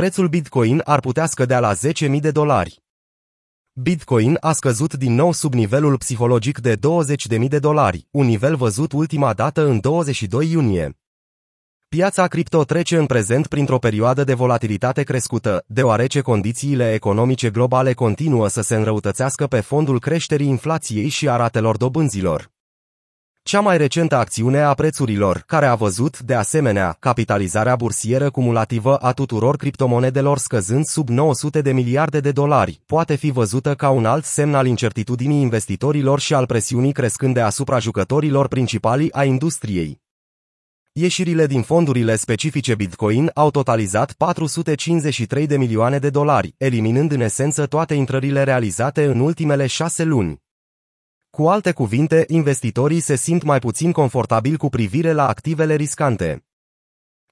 prețul Bitcoin ar putea scădea la 10.000 de dolari. Bitcoin a scăzut din nou sub nivelul psihologic de 20.000 de dolari, un nivel văzut ultima dată în 22 iunie. Piața cripto trece în prezent printr-o perioadă de volatilitate crescută, deoarece condițiile economice globale continuă să se înrăutățească pe fondul creșterii inflației și a ratelor dobânzilor. Cea mai recentă acțiune a prețurilor, care a văzut, de asemenea, capitalizarea bursieră cumulativă a tuturor criptomonedelor scăzând sub 900 de miliarde de dolari, poate fi văzută ca un alt semn al incertitudinii investitorilor și al presiunii crescânde asupra jucătorilor principali a industriei. Ieșirile din fondurile specifice Bitcoin au totalizat 453 de milioane de dolari, eliminând în esență toate intrările realizate în ultimele șase luni. Cu alte cuvinte, investitorii se simt mai puțin confortabili cu privire la activele riscante.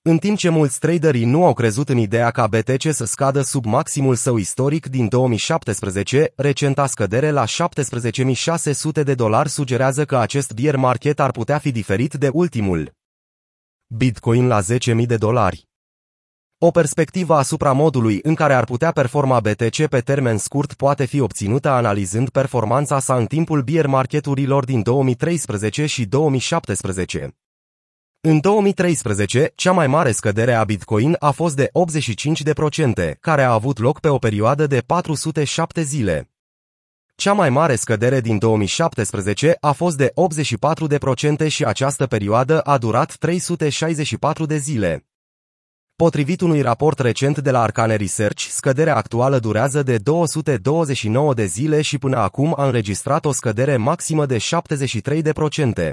În timp ce mulți traderii nu au crezut în ideea ca BTC să scadă sub maximul său istoric din 2017, recenta scădere la 17.600 de dolari sugerează că acest bear market ar putea fi diferit de ultimul. Bitcoin la 10.000 de dolari. O perspectivă asupra modului în care ar putea performa BTC pe termen scurt poate fi obținută analizând performanța sa în timpul bear marketurilor din 2013 și 2017. În 2013, cea mai mare scădere a Bitcoin a fost de 85%, care a avut loc pe o perioadă de 407 zile. Cea mai mare scădere din 2017 a fost de 84% și această perioadă a durat 364 de zile. Potrivit unui raport recent de la Arcane Research, scăderea actuală durează de 229 de zile și până acum a înregistrat o scădere maximă de 73%.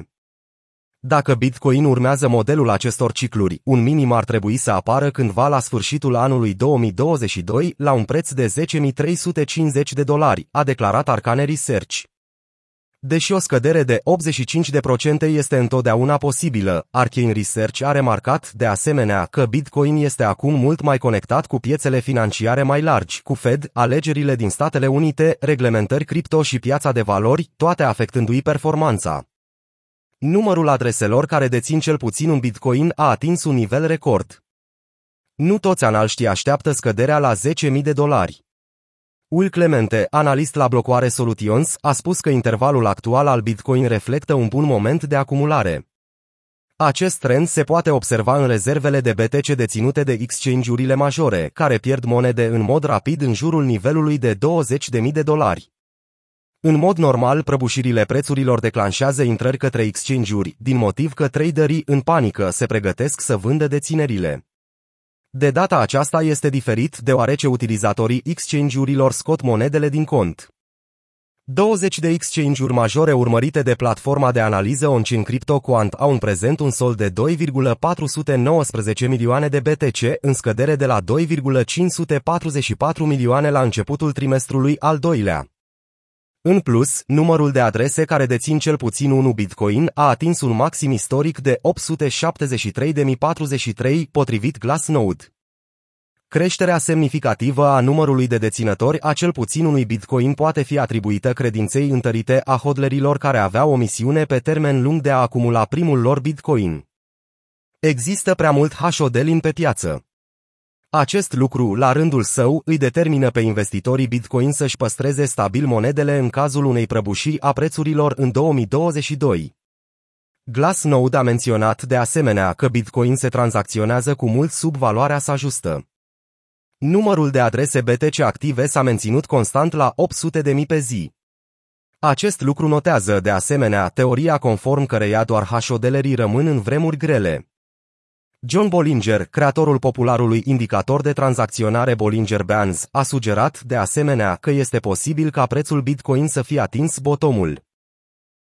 Dacă Bitcoin urmează modelul acestor cicluri, un minim ar trebui să apară cândva la sfârșitul anului 2022 la un preț de 10.350 de dolari, a declarat Arcane Research. Deși o scădere de 85% este întotdeauna posibilă, Arcane Research a remarcat, de asemenea, că Bitcoin este acum mult mai conectat cu piețele financiare mai largi, cu Fed, alegerile din Statele Unite, reglementări cripto și piața de valori, toate afectându-i performanța. Numărul adreselor care dețin cel puțin un Bitcoin a atins un nivel record. Nu toți analiștii așteaptă scăderea la 10.000 de dolari. Will Clemente, analist la Blocoare Solutions, a spus că intervalul actual al Bitcoin reflectă un bun moment de acumulare. Acest trend se poate observa în rezervele de BTC deținute de exchange-urile majore, care pierd monede în mod rapid în jurul nivelului de 20.000 de dolari. În mod normal, prăbușirile prețurilor declanșează intrări către exchange-uri, din motiv că traderii în panică se pregătesc să vândă deținerile. De data aceasta este diferit deoarece utilizatorii exchange-urilor scot monedele din cont. 20 de exchange-uri majore urmărite de platforma de analiză on-chain CryptoQuant au în prezent un sol de 2,419 milioane de BTC în scădere de la 2,544 milioane la începutul trimestrului al doilea. În plus, numărul de adrese care dețin cel puțin 1 Bitcoin a atins un maxim istoric de 873.043 potrivit Glassnode. Creșterea semnificativă a numărului de deținători a cel puțin unui Bitcoin poate fi atribuită credinței întărite a hodlerilor care aveau o misiune pe termen lung de a acumula primul lor Bitcoin. Există prea mult HODL pe piață. Acest lucru, la rândul său, îi determină pe investitorii Bitcoin să-și păstreze stabil monedele în cazul unei prăbușiri a prețurilor în 2022. Glassnode a menționat de asemenea că Bitcoin se tranzacționează cu mult sub valoarea sa justă. Numărul de adrese BTC active s-a menținut constant la 800.000 pe zi. Acest lucru notează, de asemenea, teoria conform căreia doar HODL-rii rămân în vremuri grele. John Bollinger, creatorul popularului indicator de tranzacționare Bollinger Bands, a sugerat, de asemenea, că este posibil ca prețul Bitcoin să fie atins botomul.